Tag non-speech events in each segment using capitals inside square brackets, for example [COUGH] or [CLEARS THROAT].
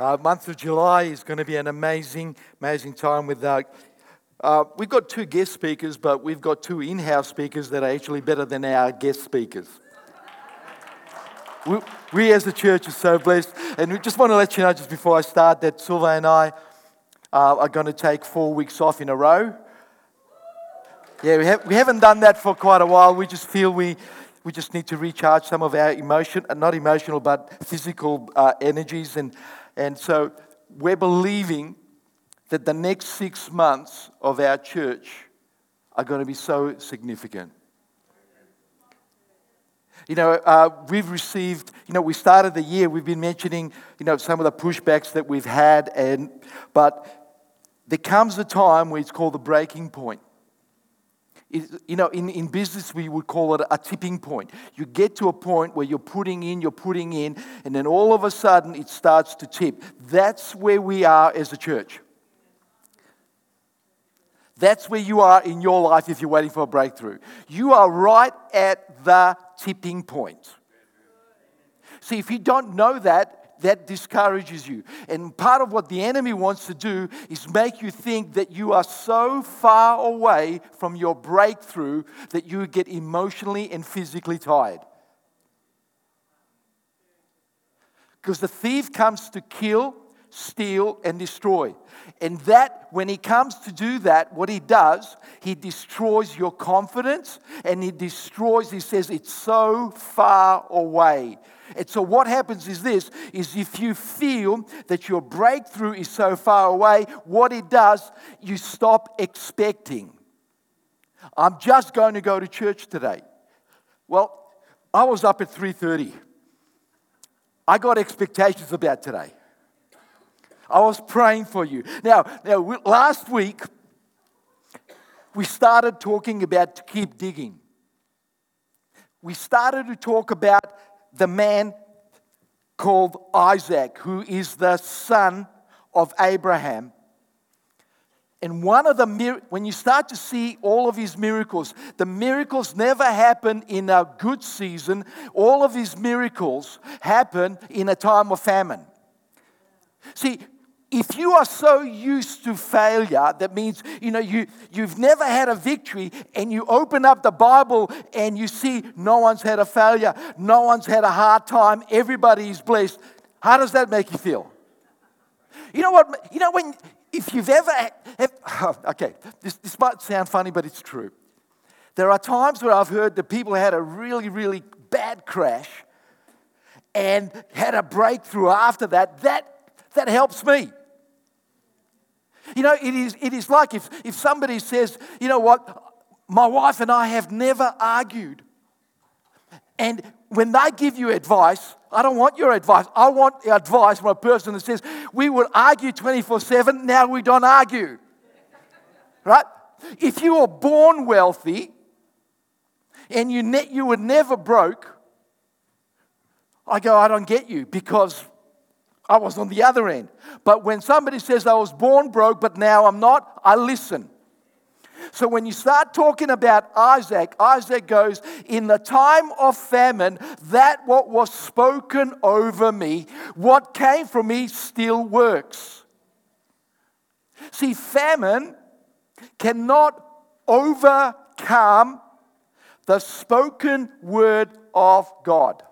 Uh, month of July is going to be an amazing, amazing time with. Uh, uh, we've got two guest speakers, but we've got two in-house speakers that are actually better than our guest speakers. we, we, as a church are so blessed, and we just want to let you know just before I start that Silva and I uh, are going to take four weeks off in a row. Yeah, we, have, we haven't done that for quite a while. We just feel we we just need to recharge some of our emotion, not emotional, but physical uh, energies. And, and so we're believing that the next six months of our church are going to be so significant. You know, uh, we've received, you know, we started the year, we've been mentioning, you know, some of the pushbacks that we've had, and, but there comes a time where it's called the breaking point you know, in, in business, we would call it a tipping point. You get to a point where you're putting in, you're putting in, and then all of a sudden it starts to tip. That's where we are as a church. That's where you are in your life if you're waiting for a breakthrough. You are right at the tipping point. See, if you don't know that, that discourages you. And part of what the enemy wants to do is make you think that you are so far away from your breakthrough that you get emotionally and physically tired. Because the thief comes to kill, steal, and destroy. And that, when he comes to do that, what he does, he destroys your confidence and he destroys, he says, it's so far away. And so what happens is this is if you feel that your breakthrough is so far away, what it does, you stop expecting. I'm just going to go to church today. Well, I was up at 3:30. I got expectations about today. I was praying for you. Now, now last week we started talking about to keep digging. We started to talk about the man called Isaac, who is the son of Abraham. And one of the, when you start to see all of his miracles, the miracles never happen in a good season. All of his miracles happen in a time of famine. See, if you are so used to failure, that means you know you, you've never had a victory, and you open up the Bible and you see no one's had a failure, no one's had a hard time, everybody is blessed. How does that make you feel? You know what? You know when if you've ever have, [LAUGHS] okay, this, this might sound funny, but it's true. There are times where I've heard that people had a really, really bad crash and had a breakthrough after that. That that helps me. You know, it is, it is like if, if somebody says, you know what, my wife and I have never argued. And when they give you advice, I don't want your advice. I want advice from a person that says, we would argue 24 7, now we don't argue. Right? If you were born wealthy and you, ne- you were never broke, I go, I don't get you because I was on the other end. But when somebody says, I was born broke, but now I'm not, I listen. So when you start talking about Isaac, Isaac goes, In the time of famine, that what was spoken over me, what came from me still works. See, famine cannot overcome the spoken word of God.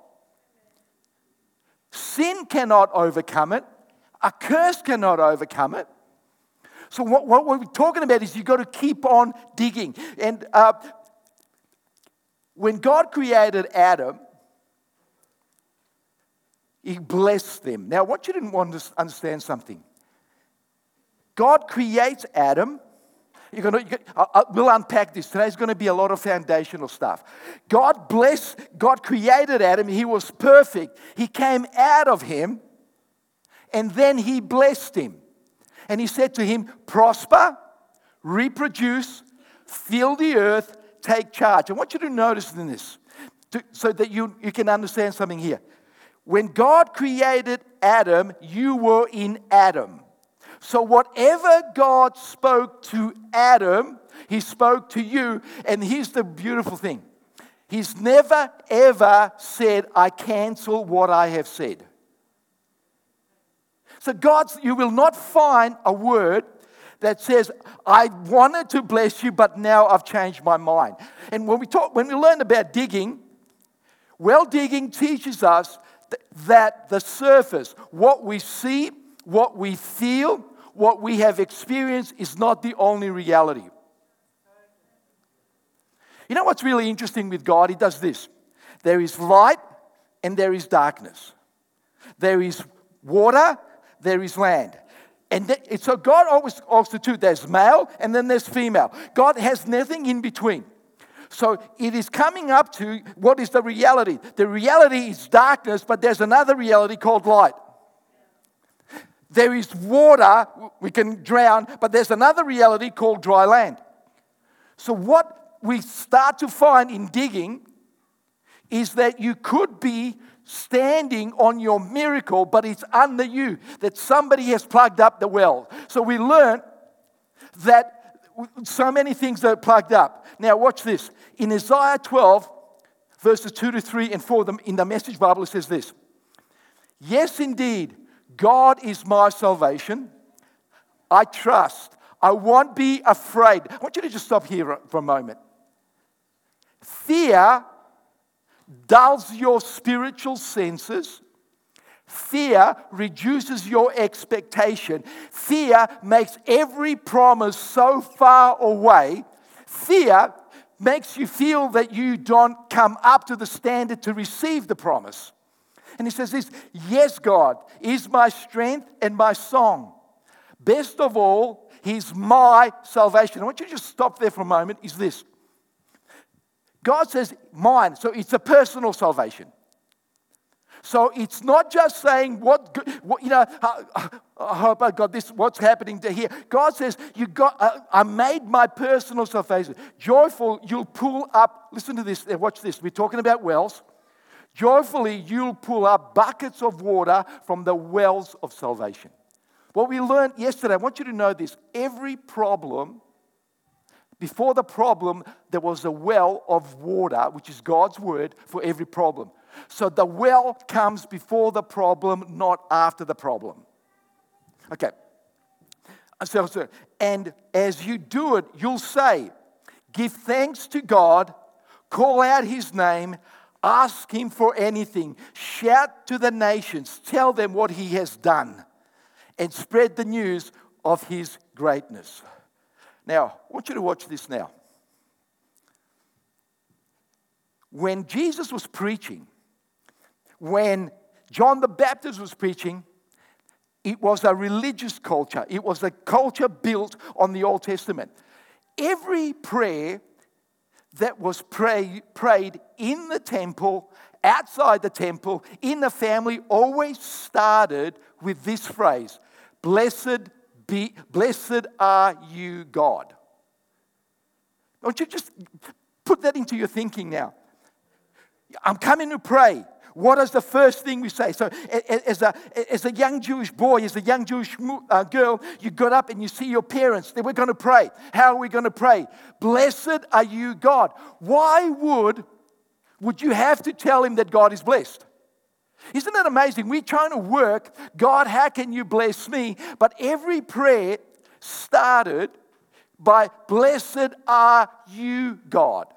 Sin cannot overcome it, a curse cannot overcome it. So, what, what we're talking about is you've got to keep on digging. And uh, when God created Adam, He blessed them. Now, what you didn't want to understand something. God creates Adam you're gonna, you uh, we'll unpack this. Today's going to be a lot of foundational stuff. God blessed, God created Adam. He was perfect. He came out of him, and then he blessed him. And he said to him, Prosper, reproduce, fill the earth, take charge. I want you to notice in this to, so that you, you can understand something here. When God created Adam, you were in Adam. So, whatever God spoke to Adam, he spoke to you. And here's the beautiful thing He's never, ever said, I cancel what I have said. So, God's, you will not find a word that says, I wanted to bless you, but now I've changed my mind. And when we talk, when we learn about digging, well digging teaches us that the surface, what we see, what we feel, what we have experienced is not the only reality. You know what's really interesting with God? He does this there is light and there is darkness, there is water, there is land. And so God always also two There's male and then there's female. God has nothing in between. So it is coming up to what is the reality. The reality is darkness, but there's another reality called light. There is water, we can drown, but there's another reality called dry land. So, what we start to find in digging is that you could be standing on your miracle, but it's under you, that somebody has plugged up the well. So, we learn that so many things are plugged up. Now, watch this. In Isaiah 12, verses 2 to 3 and 4, in the Message Bible, it says this Yes, indeed God is my salvation. I trust. I won't be afraid. I want you to just stop here for a moment. Fear dulls your spiritual senses. Fear reduces your expectation. Fear makes every promise so far away. Fear makes you feel that you don't come up to the standard to receive the promise. And he says this Yes, God is my strength and my song. Best of all, He's my salvation. I want you to just stop there for a moment. Is this God says mine, so it's a personal salvation. So it's not just saying what, what you know. I, I hope I got this. What's happening to here? God says you got. Uh, I made my personal salvation joyful. You'll pull up. Listen to this. Watch this. We're talking about wells. Joyfully, you'll pull up buckets of water from the wells of salvation. What we learned yesterday, I want you to know this every problem, before the problem, there was a well of water, which is God's word for every problem. So the well comes before the problem, not after the problem. Okay. So, and as you do it, you'll say, Give thanks to God, call out his name, Ask him for anything. Shout to the nations. Tell them what he has done. And spread the news of his greatness. Now, I want you to watch this now. When Jesus was preaching, when John the Baptist was preaching, it was a religious culture. It was a culture built on the Old Testament. Every prayer that was pray, prayed in the temple, outside the temple, in the family, always started with this phrase Blessed be, blessed are you, God. Don't you just put that into your thinking now? I'm coming to pray. What is the first thing we say? So, as a, as a young Jewish boy, as a young Jewish uh, girl, you got up and you see your parents. They were going to pray. How are we going to pray? Blessed are you, God. Why would, would you have to tell him that God is blessed? Isn't that amazing? We're trying to work, God, how can you bless me? But every prayer started by, Blessed are you, God.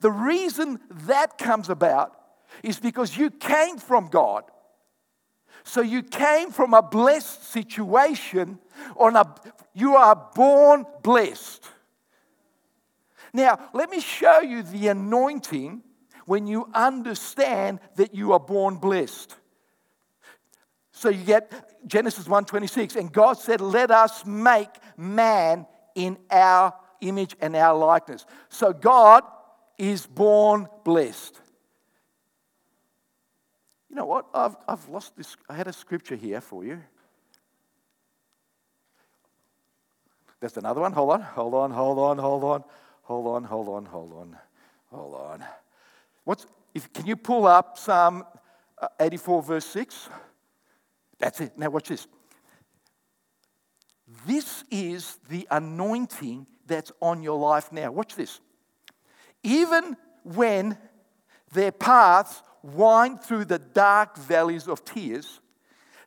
The reason that comes about is because you came from God. So you came from a blessed situation, on a, you are born blessed. Now, let me show you the anointing when you understand that you are born blessed. So you get Genesis 1:26 and God said, "Let us make man in our image and our likeness." So God is born blessed. You know what? I've, I've lost this. I had a scripture here for you. There's another one. Hold on, hold on, hold on, hold on, hold on, hold on, hold on, hold on. What's, if, can you pull up Psalm uh, 84, verse 6? That's it. Now, watch this. This is the anointing that's on your life now. Watch this. Even when their paths wind through the dark valleys of tears,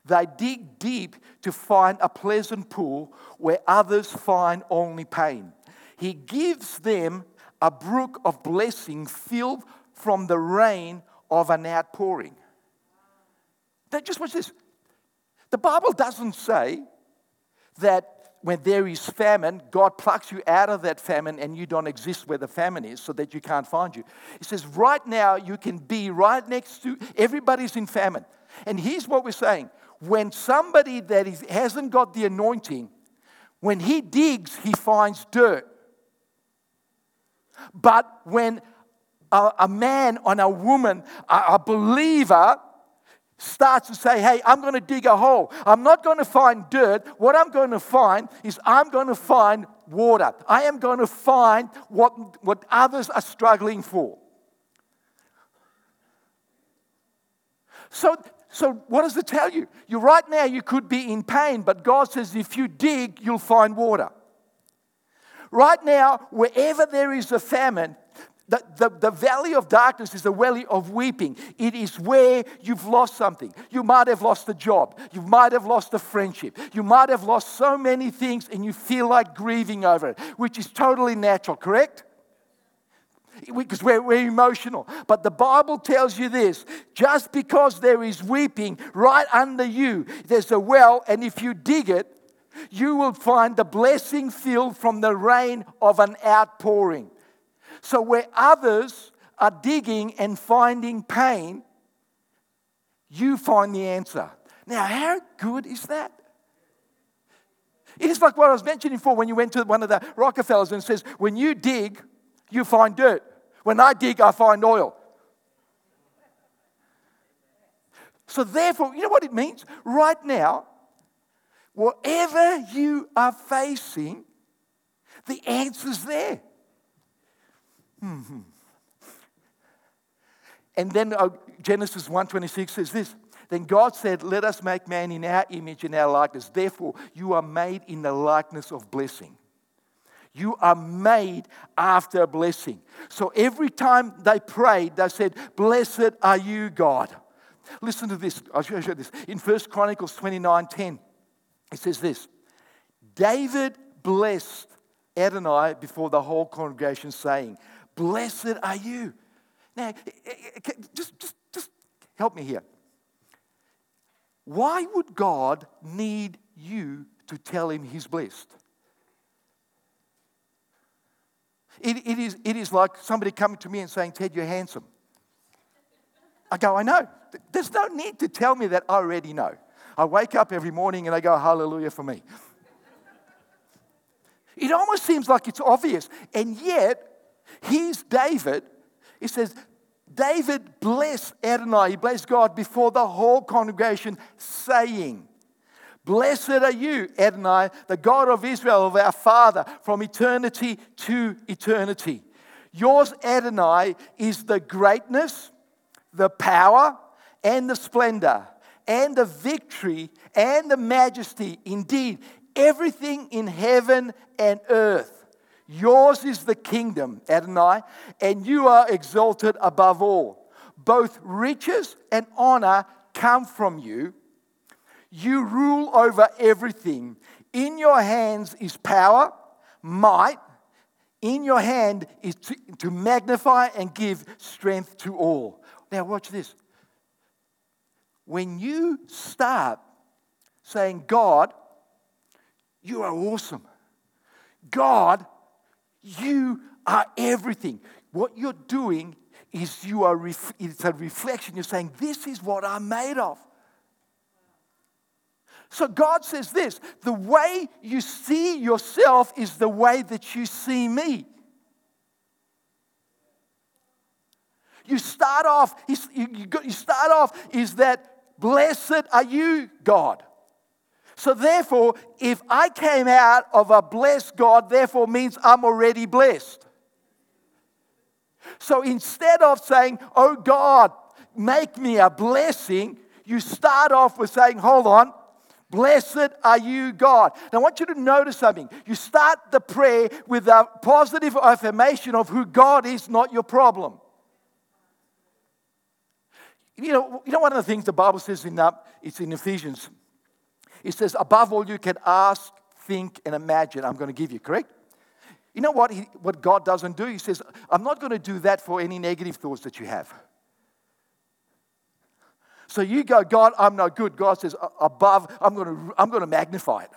They dig deep to find a pleasant pool where others find only pain. He gives them a brook of blessing filled from the rain of an outpouring. Now, just watch this. The Bible doesn't say that when there is famine, God plucks you out of that famine and you don't exist where the famine is so that you can't find you. He says, right now, you can be right next to everybody's in famine. And here's what we're saying when somebody that is, hasn't got the anointing, when he digs, he finds dirt. But when a, a man or a woman, a, a believer, starts to say, Hey, I'm going to dig a hole. I'm not going to find dirt. What I'm going to find is I'm going to find water. I am going to find what, what others are struggling for. So, so, what does it tell you? You right now you could be in pain, but God says if you dig, you'll find water. Right now, wherever there is a famine, the, the, the, valley of darkness is the valley of weeping. It is where you've lost something. You might have lost a job. You might have lost a friendship. You might have lost so many things and you feel like grieving over it, which is totally natural, correct? Because we're, we're emotional. But the Bible tells you this just because there is weeping right under you, there's a well, and if you dig it, you will find the blessing filled from the rain of an outpouring. So, where others are digging and finding pain, you find the answer. Now, how good is that? It is like what I was mentioning before when you went to one of the Rockefellers and says, when you dig, you find dirt. When I dig, I find oil. So, therefore, you know what it means? Right now, whatever you are facing, the answer's there. Mm-hmm. And then uh, Genesis 1:26 says this. Then God said, Let us make man in our image and our likeness. Therefore, you are made in the likeness of blessing. You are made after a blessing. So every time they prayed, they said, Blessed are you, God. Listen to this. I'll show you this. In 1 Chronicles 29 10, it says this David blessed Adonai before the whole congregation, saying, Blessed are you. Now, eh, eh, eh, just, just, just help me here. Why would God need you to tell him he's blessed? It, it, is, it is like somebody coming to me and saying, Ted, you're handsome. I go, I know. There's no need to tell me that I already know. I wake up every morning and I go, Hallelujah for me. It almost seems like it's obvious. And yet, He's David. He says, David blessed Adonai, he blessed God before the whole congregation, saying, Blessed are you, Adonai, the God of Israel, of our Father, from eternity to eternity. Yours, Adonai, is the greatness, the power, and the splendor, and the victory, and the majesty. Indeed, everything in heaven and earth Yours is the kingdom, Adonai, and you are exalted above all. Both riches and honor come from you. You rule over everything. In your hands is power, might. In your hand is to, to magnify and give strength to all. Now, watch this. When you start saying, God, you are awesome. God, you are everything. What you're doing is you are ref- it's a reflection. You're saying, This is what I'm made of. So God says this the way you see yourself is the way that you see me. You start off, you start off is that blessed are you, God. So, therefore, if I came out of a blessed God, therefore means I'm already blessed. So instead of saying, Oh God, make me a blessing, you start off with saying, Hold on, blessed are you, God. Now I want you to notice something. You start the prayer with a positive affirmation of who God is, not your problem. you know, you know one of the things the Bible says in, uh, it's in Ephesians. It says, above all you can ask, think, and imagine, I'm going to give you, correct? You know what, he, what God doesn't do? He says, I'm not going to do that for any negative thoughts that you have. So you go, God, I'm no good. God says, above, I'm going to, I'm going to magnify it.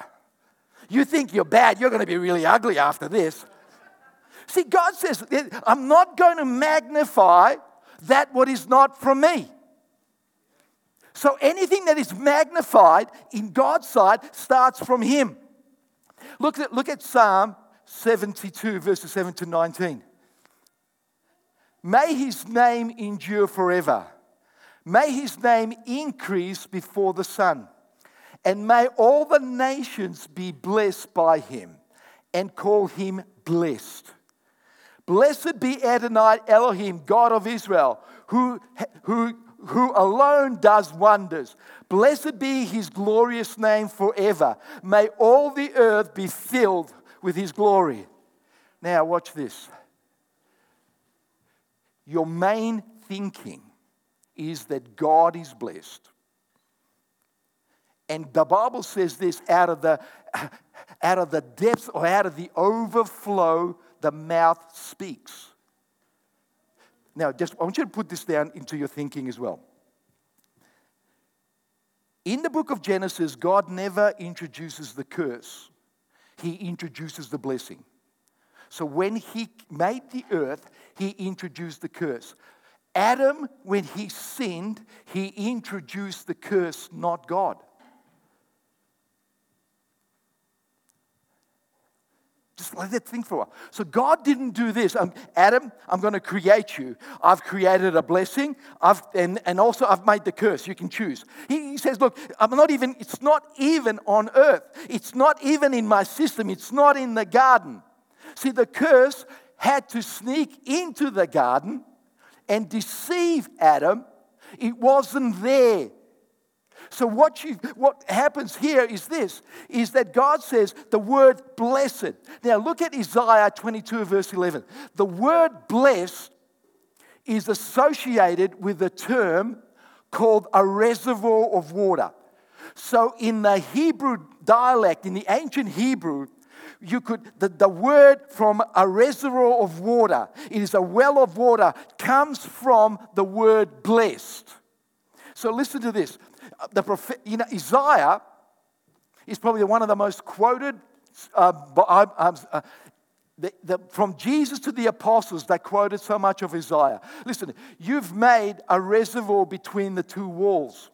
You think you're bad, you're going to be really ugly after this. See, God says, I'm not going to magnify that what is not from me. So anything that is magnified in God's sight starts from Him. Look at, look at Psalm 72, verses 7 to 19. May His name endure forever. May his name increase before the sun, and may all the nations be blessed by him and call him blessed. Blessed be Adonai Elohim, God of Israel, who, who, who alone does wonders. Blessed be his glorious name forever. May all the earth be filled with his glory. Now, watch this. Your main thinking is that God is blessed. And the Bible says this out of the, out of the depths or out of the overflow, the mouth speaks. Now, just I want you to put this down into your thinking as well. In the book of Genesis, God never introduces the curse, He introduces the blessing. So when He made the earth, He introduced the curse. Adam, when he sinned, he introduced the curse, not God. Just let that think for a while. So God didn't do this. Um, Adam, I'm going to create you. I've created a blessing, I've, and, and also I've made the curse. You can choose. He, he says, look, I'm not even, it's not even on earth. It's not even in my system. It's not in the garden. See, the curse had to sneak into the garden and deceive Adam, it wasn't there. So what you what happens here is this is that God says the word blessed. Now look at Isaiah 22 verse 11. The word blessed is associated with a term called a reservoir of water. So in the Hebrew dialect in the ancient Hebrew you could, the, the word from a reservoir of water, it is a well of water, comes from the word blessed. So listen to this. The prophet, you know, Isaiah is probably one of the most quoted. Uh, uh, the, the, from Jesus to the apostles, they quoted so much of Isaiah. Listen, you've made a reservoir between the two walls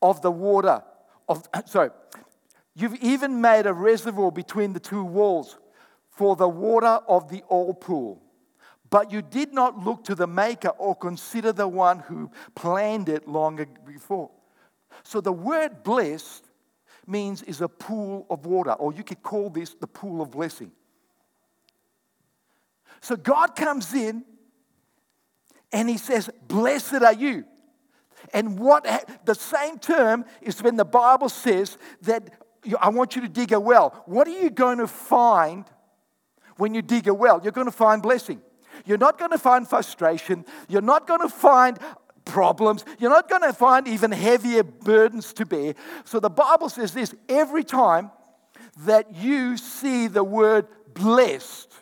of the water. Of, [COUGHS] sorry, You've even made a reservoir between the two walls for the water of the old pool. But you did not look to the maker or consider the one who planned it long before. So the word blessed means is a pool of water, or you could call this the pool of blessing. So God comes in and he says, Blessed are you. And what the same term is when the Bible says that I want you to dig a well. What are you going to find when you dig a well? You're going to find blessing. You're not going to find frustration. You're not going to find problems. You're not going to find even heavier burdens to bear. So the Bible says this every time that you see the word blessed,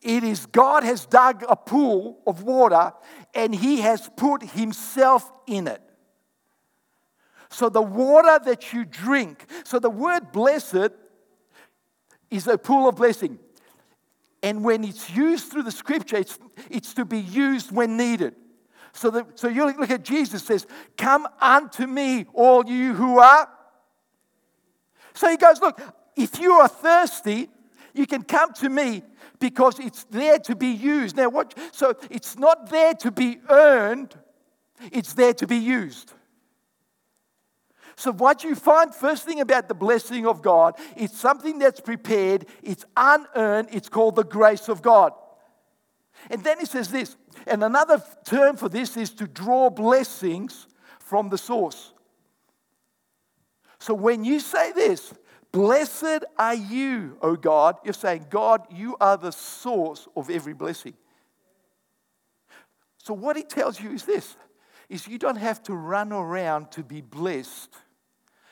it is God has dug a pool of water and he has put himself in it. So the water that you drink, so the word blessed is a pool of blessing. And when it's used through the scripture, it's, it's to be used when needed. So, the, so you look at Jesus says, Come unto me, all you who are. So he goes, Look, if you are thirsty, you can come to me because it's there to be used. Now, what? So it's not there to be earned, it's there to be used. So, what you find first thing about the blessing of God, it's something that's prepared, it's unearned, it's called the grace of God. And then he says this, and another term for this is to draw blessings from the source. So, when you say this, blessed are you, O God, you're saying, God, you are the source of every blessing. So, what he tells you is this is you don't have to run around to be blessed.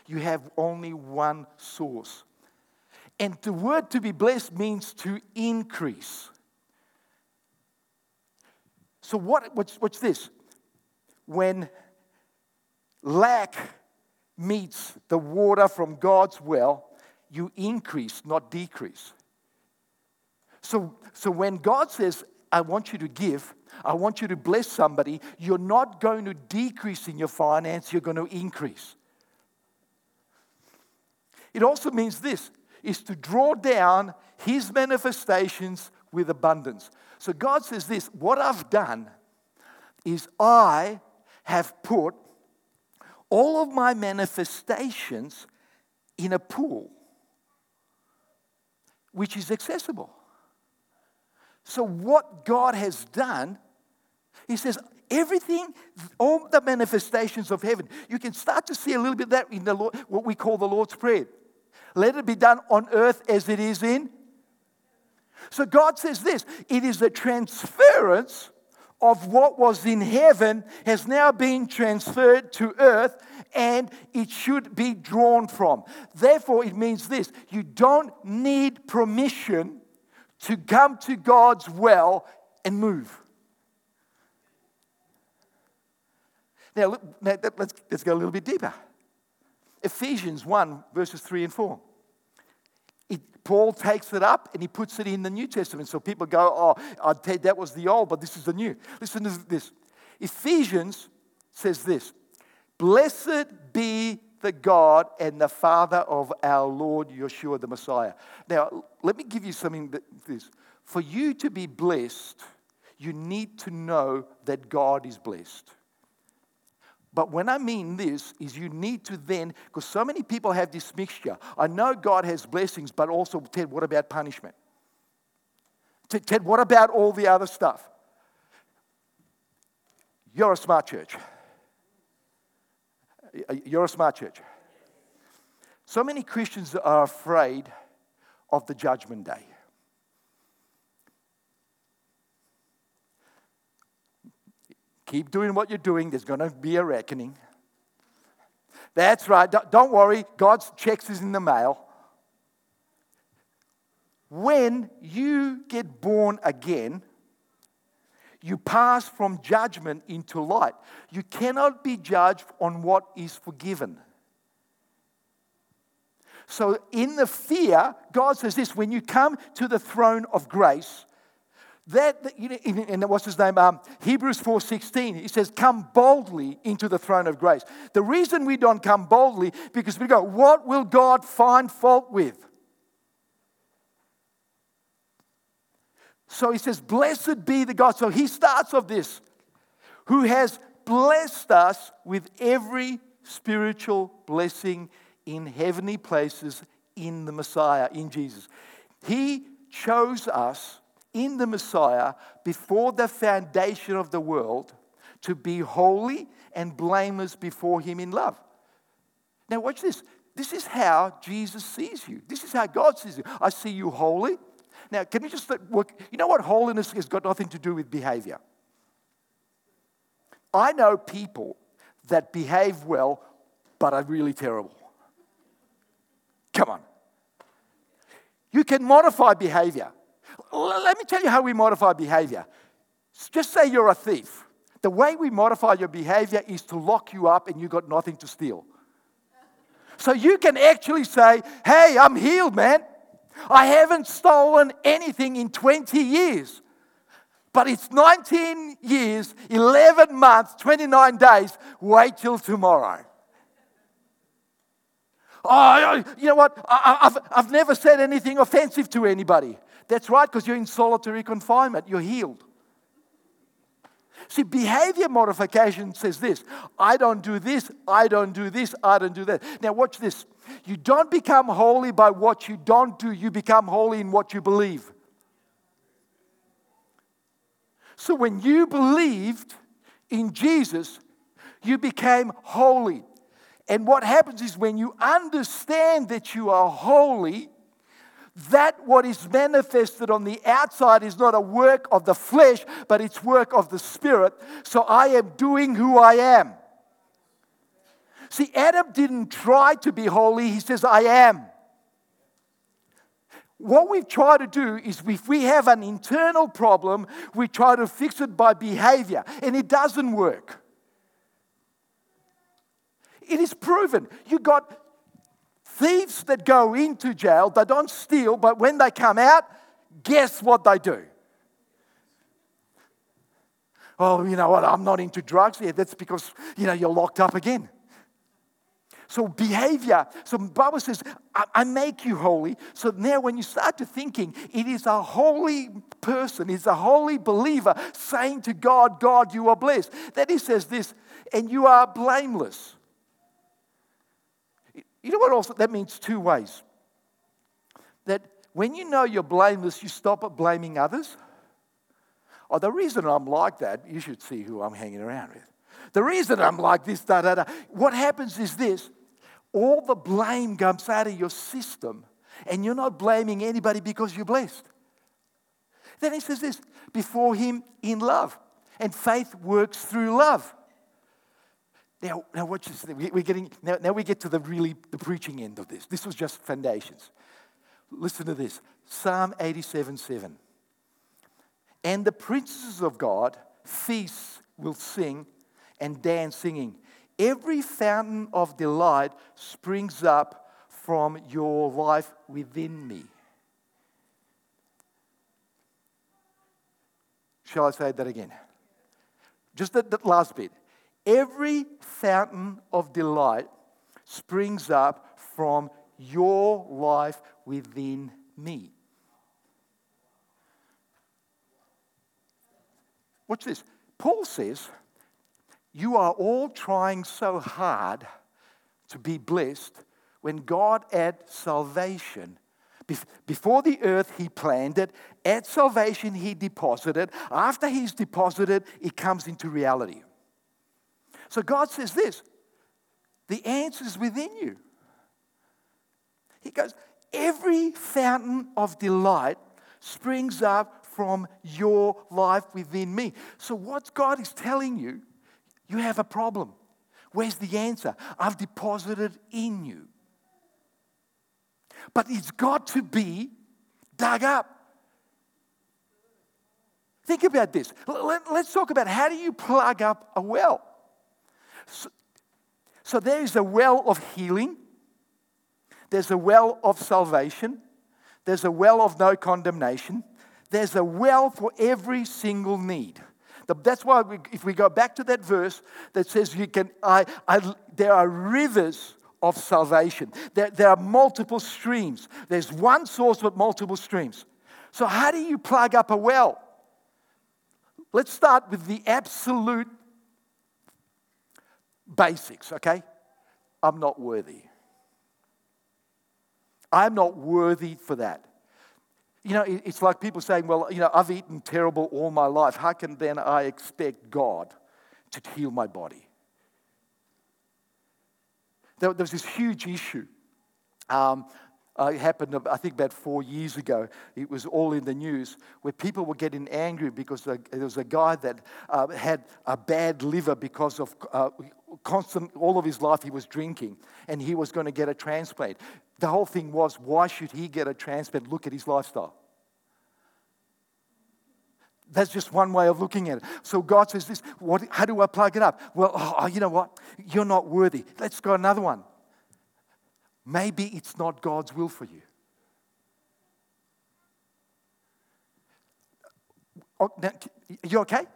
You have only one source. And the word to be blessed means to increase. So, what, what's, what's this? When lack meets the water from God's well, you increase, not decrease. So, so when God says, I want you to give, I want you to bless somebody, you're not going to decrease in your finance, you're going to increase. It also means this is to draw down his manifestations with abundance. So God says this what I've done is I have put all of my manifestations in a pool which is accessible. So, what God has done, He says, everything, all the manifestations of heaven, you can start to see a little bit of that in the Lord, what we call the Lord's Prayer. Let it be done on earth as it is in. So, God says this it is a transference of what was in heaven has now been transferred to earth and it should be drawn from. Therefore, it means this you don't need permission to come to God's well and move. Now, now let's, let's go a little bit deeper. Ephesians 1, verses 3 and 4. It, Paul takes it up and he puts it in the New Testament. So people go, oh, say that was the old, but this is the new. Listen to this. Ephesians says this Blessed be the God and the Father of our Lord Yeshua the Messiah. Now, let me give you something that this. For you to be blessed, you need to know that God is blessed. But when I mean this, is you need to then, because so many people have this mixture. I know God has blessings, but also, Ted, what about punishment? Ted, what about all the other stuff? You're a smart church. You're a smart church. So many Christians are afraid of the judgment day. Keep doing what you're doing, there's going to be a reckoning. That's right, don't worry, God's checks is in the mail. When you get born again, you pass from judgment into light. You cannot be judged on what is forgiven. So, in the fear, God says this when you come to the throne of grace, that, you know, what's his name? Um, Hebrews 4.16, he says, come boldly into the throne of grace. The reason we don't come boldly, because we go, what will God find fault with? So he says, blessed be the God. So he starts off this, who has blessed us with every spiritual blessing in heavenly places in the Messiah, in Jesus. He chose us in the Messiah before the foundation of the world to be holy and blameless before Him in love. Now, watch this. This is how Jesus sees you. This is how God sees you. I see you holy. Now, can we just? You know what? Holiness has got nothing to do with behavior. I know people that behave well but are really terrible. Come on. You can modify behavior. Let me tell you how we modify behavior. Just say you're a thief. The way we modify your behavior is to lock you up and you got nothing to steal. So you can actually say, Hey, I'm healed, man. I haven't stolen anything in 20 years. But it's 19 years, 11 months, 29 days. Wait till tomorrow. Oh, you know what? I've, I've never said anything offensive to anybody. That's right, because you're in solitary confinement, you're healed. See, behavior modification says this I don't do this, I don't do this, I don't do that. Now, watch this. You don't become holy by what you don't do, you become holy in what you believe. So, when you believed in Jesus, you became holy. And what happens is when you understand that you are holy, that what is manifested on the outside is not a work of the flesh, but it's work of the spirit. So I am doing who I am. See, Adam didn't try to be holy, he says, I am. What we try to do is if we have an internal problem, we try to fix it by behavior, and it doesn't work. It is proven. You got thieves that go into jail, they don't steal, but when they come out, guess what they do? Oh, you know what? I'm not into drugs. Yeah, that's because, you know, you're locked up again. So behavior. So Bible says, I, I, make you holy. So now when you start to thinking, it is a holy person, it's a holy believer saying to God, God, you are blessed. Then he says this, and you are blameless. You know what also that means two ways. That when you know you're blameless, you stop at blaming others. Oh, the reason I'm like that, you should see who I'm hanging around with. The reason I'm like this, da da da. What happens is this all the blame comes out of your system, and you're not blaming anybody because you're blessed. Then he says this before him in love, and faith works through love. Now, now watch this. We're getting, now, now we get to the really the preaching end of this. This was just foundations. Listen to this Psalm 87 7. And the princes of God feasts will sing and dance singing. Every fountain of delight springs up from your life within me. Shall I say that again? Just that, that last bit. Every fountain of delight springs up from your life within me. Watch this. Paul says, you are all trying so hard to be blessed when God at salvation, before the earth, He planned it. At salvation, He deposited. After He's deposited, it comes into reality. So God says this the answer is within you. He goes, every fountain of delight springs up from your life within me. So, what God is telling you you have a problem. Where's the answer? I've deposited in you. But it's got to be dug up. Think about this. Let's talk about how do you plug up a well? So, so there is a well of healing, there's a well of salvation, there's a well of no condemnation, there's a well for every single need. That's why we, if we go back to that verse that says you can, I, I, there are rivers of salvation. There, there are multiple streams. There's one source but multiple streams. So how do you plug up a well? Let's start with the absolute basics, okay? I'm not worthy. I'm not worthy for that. You know, it's like people saying, well, you know, I've eaten terrible all my life. How can then I expect God to heal my body? There, was this huge issue. Um, uh, happened, I think, about four years ago. It was all in the news where people were getting angry because there was a guy that uh, had a bad liver because of uh, constant, all of his life he was drinking, and he was going to get a transplant. The whole thing was, why should he get a transplant? Look at his lifestyle. That's just one way of looking at it. So God says this, what, how do I plug it up? Well, oh, you know what? You're not worthy. Let's go another one. Maybe it's not God's will for you. Oh, now, you okay?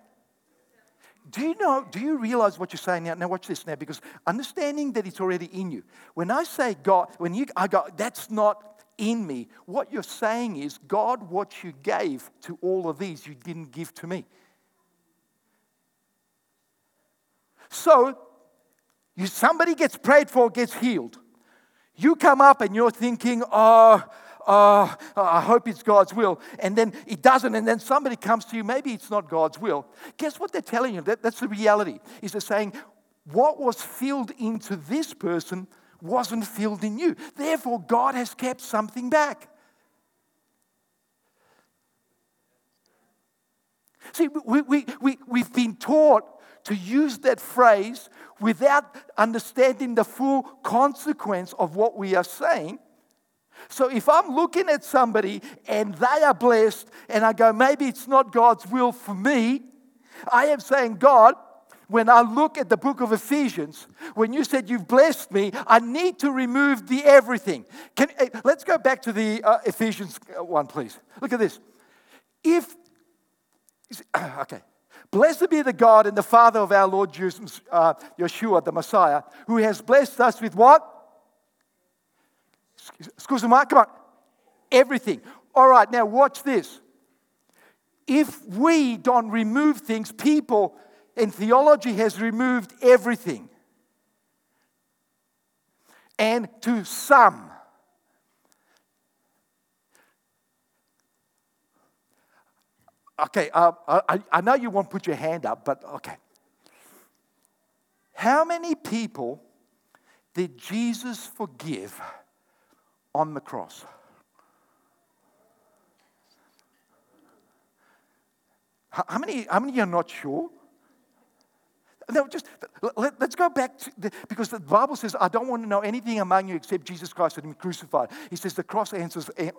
Do you know, do you realize what you're saying now? Now, watch this now, because understanding that it's already in you. When I say God, when you, I go, that's not in me, what you're saying is, God, what you gave to all of these, you didn't give to me. So, you, somebody gets prayed for, gets healed. You come up and you're thinking, oh, oh, oh, I hope it's God's will. And then it doesn't. And then somebody comes to you, maybe it's not God's will. Guess what they're telling you? That, that's the reality. Is they're saying, what was filled into this person wasn't filled in you. Therefore, God has kept something back. See, we, we, we, we've been taught to use that phrase without understanding the full consequence of what we are saying. So if I'm looking at somebody and they are blessed, and I go, maybe it's not God's will for me, I am saying, God, when I look at the book of Ephesians, when you said you've blessed me, I need to remove the everything. Can, eh, let's go back to the uh, Ephesians uh, one, please. Look at this. If, [CLEARS THROAT] okay, blessed be the God and the Father of our Lord Jesus, uh, Yeshua, the Messiah, who has blessed us with what? Excuse me, come on. Everything. All right, now watch this. If we don't remove things, people and theology has removed everything. And to some, okay, uh, I, I know you won't put your hand up, but okay. How many people did Jesus forgive on the cross? How many, how many are not sure? No, just let, us go back to the, because the Bible says, I don't want to know anything among you except Jesus Christ and Him crucified. He says the cross answers eh,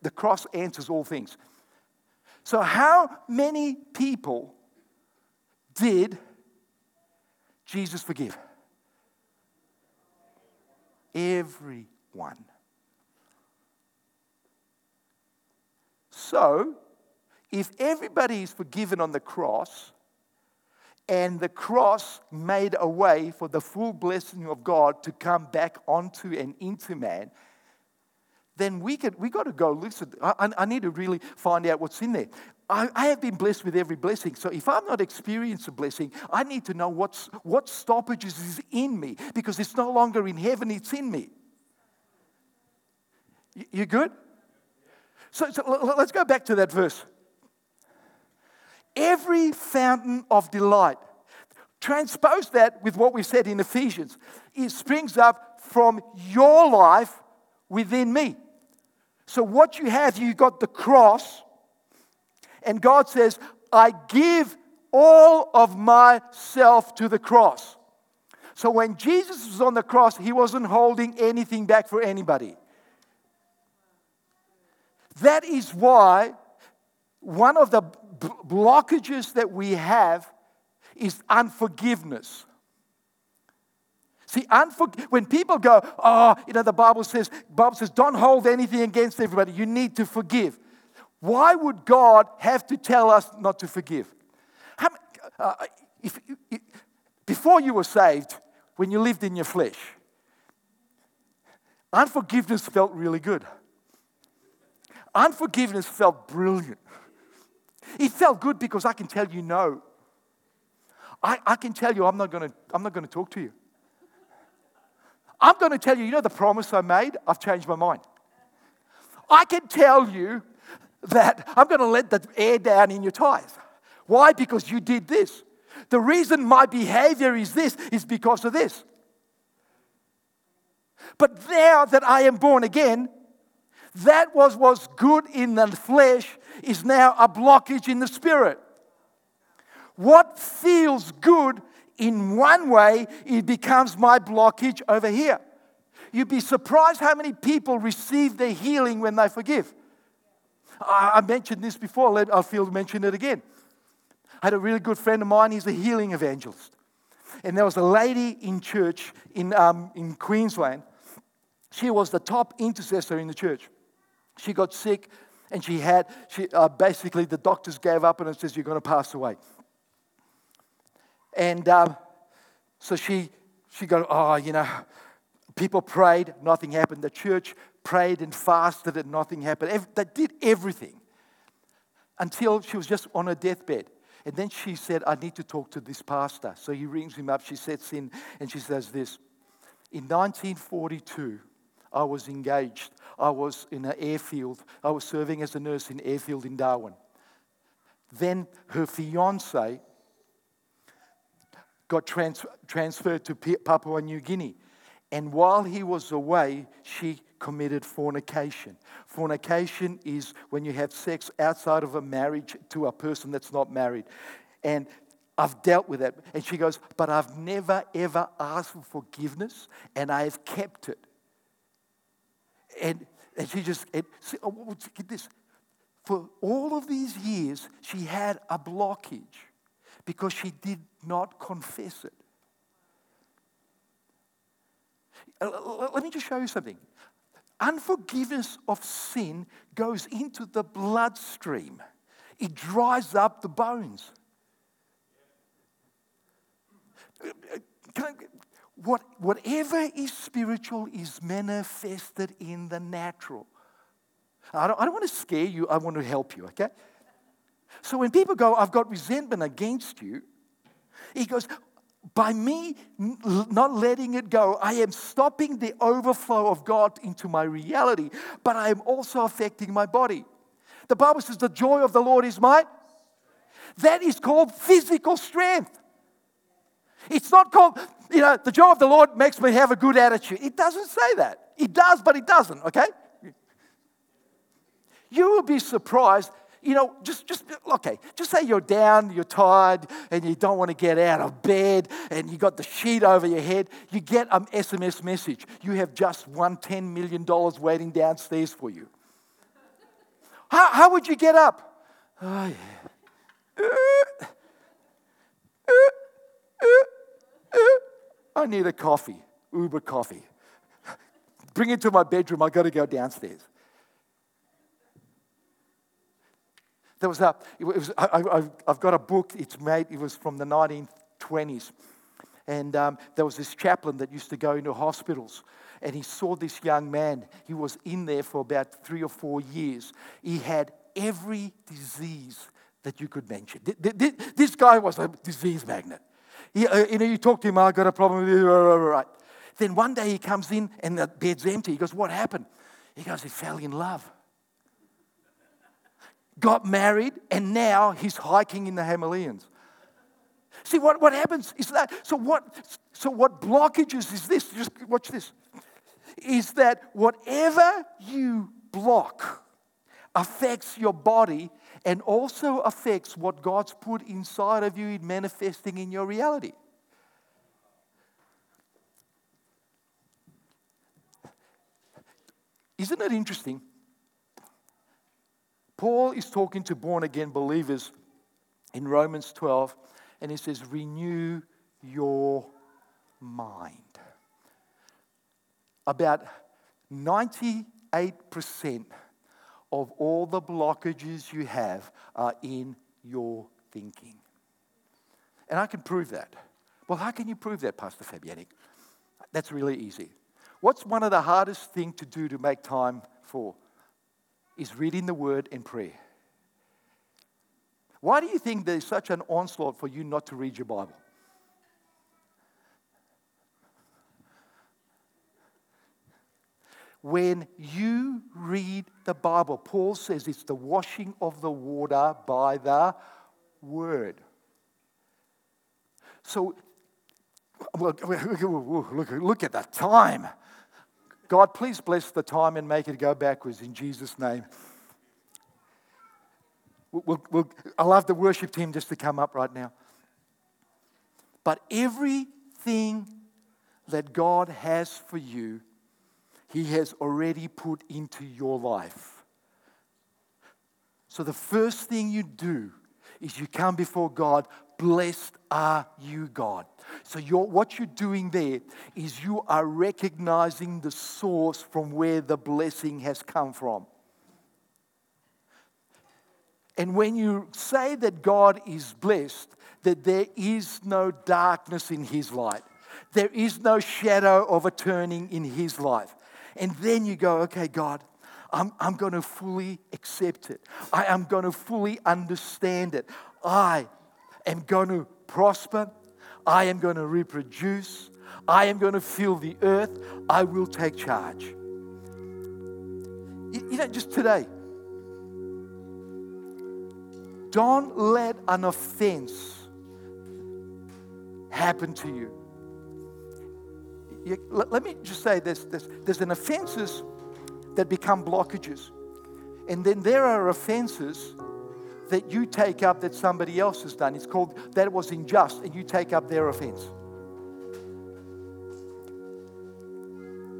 the cross answers all things. So, how many people did Jesus forgive? Everyone. So, if everybody is forgiven on the cross, and the cross made a way for the full blessing of God to come back onto and into man, then we could we got to go listen. I, I need to really find out what's in there. I, I, have been blessed with every blessing. So if I'm not experiencing a blessing, I need to know what's what stoppages is in me because it's no longer in heaven, it's in me. You good? So, so let's go back to that verse. Every fountain of delight. Transpose that with what we said in Ephesians. It springs up from your life within me. So, what you have, you got the cross, and God says, I give all of myself to the cross. So, when Jesus was on the cross, he wasn't holding anything back for anybody. That is why one of the blockages that we have is unforgiveness. See, when people go, oh, you know, the Bible says, Bible says, don't hold anything against everybody. You need to forgive. Why would God have to tell us not to forgive? How, uh, if, if, before you were saved, when you lived in your flesh, unforgiveness felt really good. Unforgiveness felt brilliant. It felt good because I can tell you no. I, I can tell you I'm not going to I'm not going to talk to you. I'm going to tell you, you know the promise I made? I've changed my mind. I can tell you that I'm going to let the air down in your tires. Why? Because you did this. The reason my behavior is this is because of this. But now that I am born again, that was was good in the flesh is now a blockage in the spirit. What feels good in one way, it becomes my blockage over here. You'd be surprised how many people receive their healing when they forgive. I, mentioned this before, I feel to mention it again. I had a really good friend of mine, he's a healing evangelist. And there was a lady in church in, um, in Queensland. She was the top intercessor in the church. She got sick and she had, she, uh, basically, the doctors gave up and it says, You're going to pass away. And um, so she, she got, Oh, you know, people prayed, nothing happened. The church prayed and fasted and nothing happened. They did everything until she was just on her deathbed. And then she said, I need to talk to this pastor. So he rings him up. She sets in and she says this In 1942, I was engaged. I was in an airfield. I was serving as a nurse in airfield in Darwin. Then her fiance got trans- transferred to Papua New Guinea. And while he was away, she committed fornication. fornication is when you have sex outside of a marriage to a person that's not married. And I've dealt with that. And she goes, But I've never, ever asked for forgiveness, and I have kept it. And, and she just, and, see, oh, get this. For all of these years, she had a blockage because she did not confess it. Uh, let me just show you something. Unforgiveness of sin goes into the bloodstream, it dries up the bones. What, whatever is spiritual is manifested in the natural. I don't, I don't want to scare you, I want to help you, okay? So when people go, I've got resentment against you, he goes, by me not letting it go, I am stopping the overflow of God into my reality, but I am also affecting my body. The Bible says, The joy of the Lord is my. That is called physical strength. It's not called, you know, the joy of the Lord makes me have a good attitude. It doesn't say that. It does, but it doesn't, okay? You will be surprised. You know, just, just, okay, just say you're down, you're tired, and you don't want to get out of bed, and you got the sheet over your head. You get an SMS message. You have just won $10 million waiting downstairs for you. How, how would you get up? Oh, yeah. Uh, uh, uh, I need a coffee, Uber coffee. Bring it to my bedroom, I got to go downstairs. There was a, it was, I, have got a book, it's made, it was from the 1920s. And um, there was this chaplain that used to go into hospitals, and he saw this young man. He was in there for about three or four years. He had every disease that you could mention. This guy was a disease magnet. He, uh, you know, you talk to him, I got a problem with you, right? Then one day he comes in and the bed's empty. He goes, What happened? He goes, He fell in love got married, and now he's hiking in the Himalayas. See, what, what happens is that, so what, so what blockages is this? Just watch this. Is that whatever you block affects your body and also affects what God's put inside of you in manifesting in your reality. Isn't it interesting Paul is talking to born again believers in Romans 12, and he says, Renew your mind. About 98% of all the blockages you have are in your thinking. And I can prove that. Well, how can you prove that, Pastor Fabiyanic? That's really easy. What's one of the hardest things to do to make time for? Is reading the word and prayer. Why do you think there's such an onslaught for you not to read your Bible? When you read the Bible, Paul says it's the washing of the water by the word. So, [LAUGHS] look, look, look at that time. God, please bless the time and make it go backwards in Jesus' name. We'll, we'll, I love the worship team just to come up right now. But everything that God has for you, He has already put into your life. So the first thing you do is you come before God, blessed are you, God. So what you're doing there is you are recognizing the source from where the blessing has come from. And when you say that God is blessed, that there is no darkness in his light, there is no shadow of a turning in his life. And then you go, okay, God, I'm, I'm going to fully accept it. I am going to fully understand it. I am going to prosper. I am going to reproduce. I am going to fill the earth. I will take charge. You know, just today, don't let an offense happen to you. you let, let, me just say this, this there's an offenses that become blockages. And then there are offenses that you take up that somebody else has done. It's called that was unjust, and you take up their offense.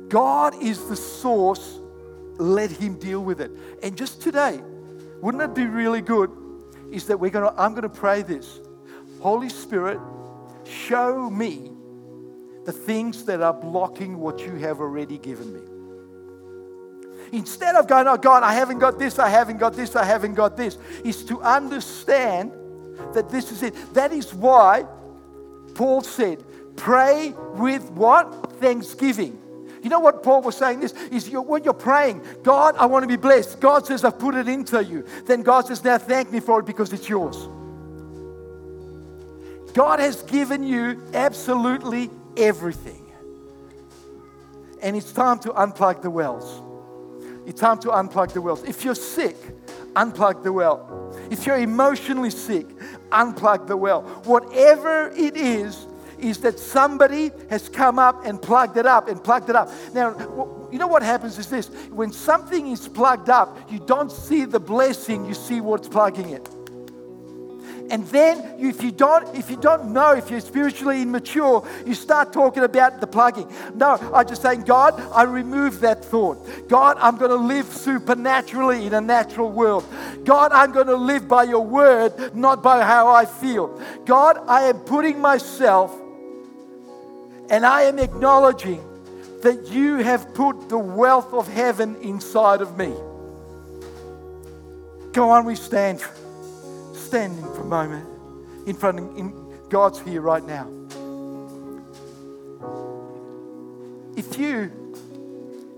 God is the source. Let Him deal with it. And just today, wouldn't it be really good? Is that we're gonna I'm gonna pray this. Holy Spirit, show me the things that are blocking what you have already given me. Instead of going, oh God, I haven't got this, I haven't got this, I haven't got this, is to understand that this is it. That is why Paul said, pray with what? Thanksgiving. You know what Paul was saying this is you're, when you're praying, God, I want to be blessed. God says, I've put it into you. Then God says, now thank me for it because it's yours. God has given you absolutely everything. And it's time to unplug the wells. It's time to unplug the wells. If you're sick, unplug the well. If you're emotionally sick, unplug the well. Whatever it is, is that somebody has come up and plugged it up and plugged it up. Now, you know what happens is this when something is plugged up, you don't see the blessing, you see what's plugging it. And then if you don't, if you don't know, if you're spiritually immature, you start talking about the plugging. No, I just saying, God, I remove that thought. God, I'm going to live supernaturally in a natural world. God, I'm going to live by your word, not by how I feel. God, I am putting myself and I am acknowledging that you have put the wealth of heaven inside of me. Go on, we stand standing for a moment in front of in, God's here right now. If you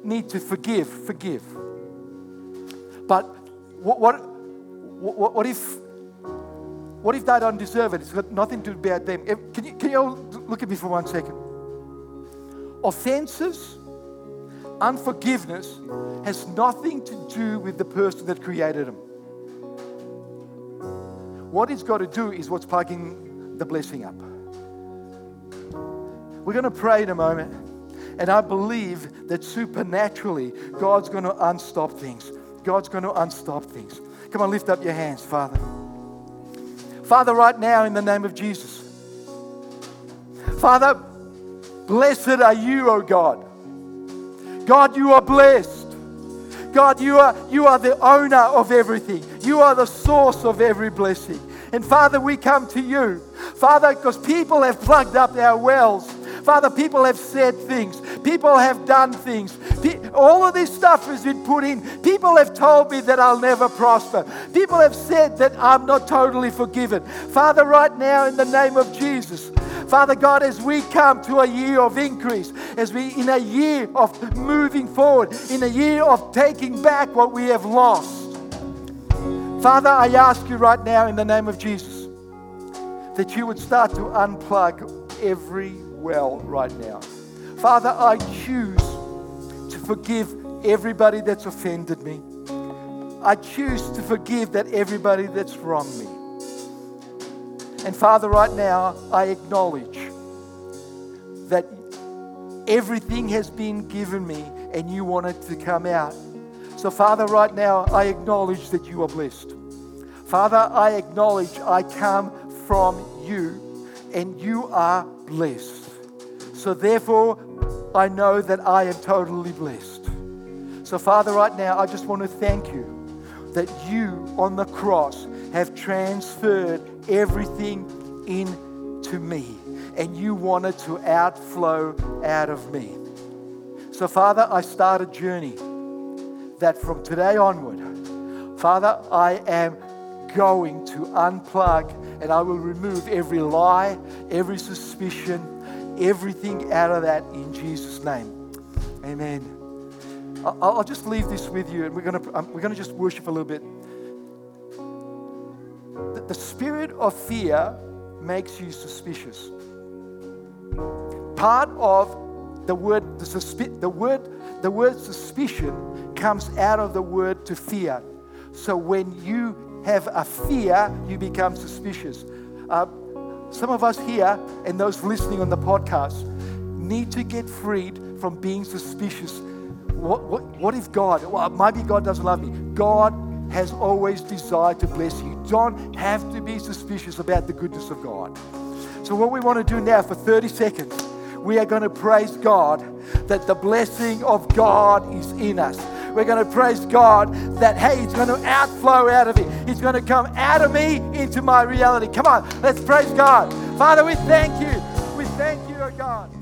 need to forgive, forgive. But what, what, what, what if what if they don't deserve it? It's got nothing to do about them. Can you, can you all look at me for one second? Offenses, unforgiveness has nothing to do with the person that created them. What it's got to do is what's plugging the blessing up. We're going to pray in a moment, and I believe that supernaturally God's going to unstop things. God's going to unstop things. Come on, lift up your hands, Father. Father, right now, in the name of Jesus. Father, blessed are you, O God. God, you are blessed. God, you are, you are the owner of everything. You are the source of every blessing. And Father, we come to you. Father, because people have plugged up our wells. Father, people have said things. People have done things. All of this stuff has been put in. People have told me that I'll never prosper. People have said that I'm not totally forgiven. Father, right now, in the name of Jesus, Father God, as we come to a year of increase, as we in a year of moving forward, in a year of taking back what we have lost. Father, I ask you right now in the name of Jesus that you would start to unplug every well right now. Father, I choose to forgive everybody that's offended me. I choose to forgive that everybody that's wronged me. And Father, right now, I acknowledge that everything has been given me and you want it to come out. So, Father, right now, I acknowledge that you are blessed. Father, I acknowledge I come from you and you are blessed. So, therefore, I know that I am totally blessed. So, Father, right now, I just want to thank you that you on the cross have transferred everything into me and you wanted to outflow out of me. So, Father, I start a journey that from today onward, Father, I am going to unplug and I will remove every lie, every suspicion, everything out of that in Jesus' name. Amen. I'll just leave this with you and we're going to, um, we're going to just worship a little bit. The spirit of fear makes you suspicious. Part of the word, the, suspi- the word, the word suspicion comes out of the word to fear. So when you have a fear, you become suspicious. Uh, some of us here and those listening on the podcast need to get freed from being suspicious. What, what, what if God, well, maybe God doesn't love me. God has always desired to bless you. Don't have to be suspicious about the goodness of God. So, what we want to do now for 30 seconds, we are going to praise God that the blessing of God is in us. We're going to praise God that, hey, it's going to outflow out of it. It's going to come out of me into my reality. Come on, let's praise God. Father, we thank you. We thank you, oh God.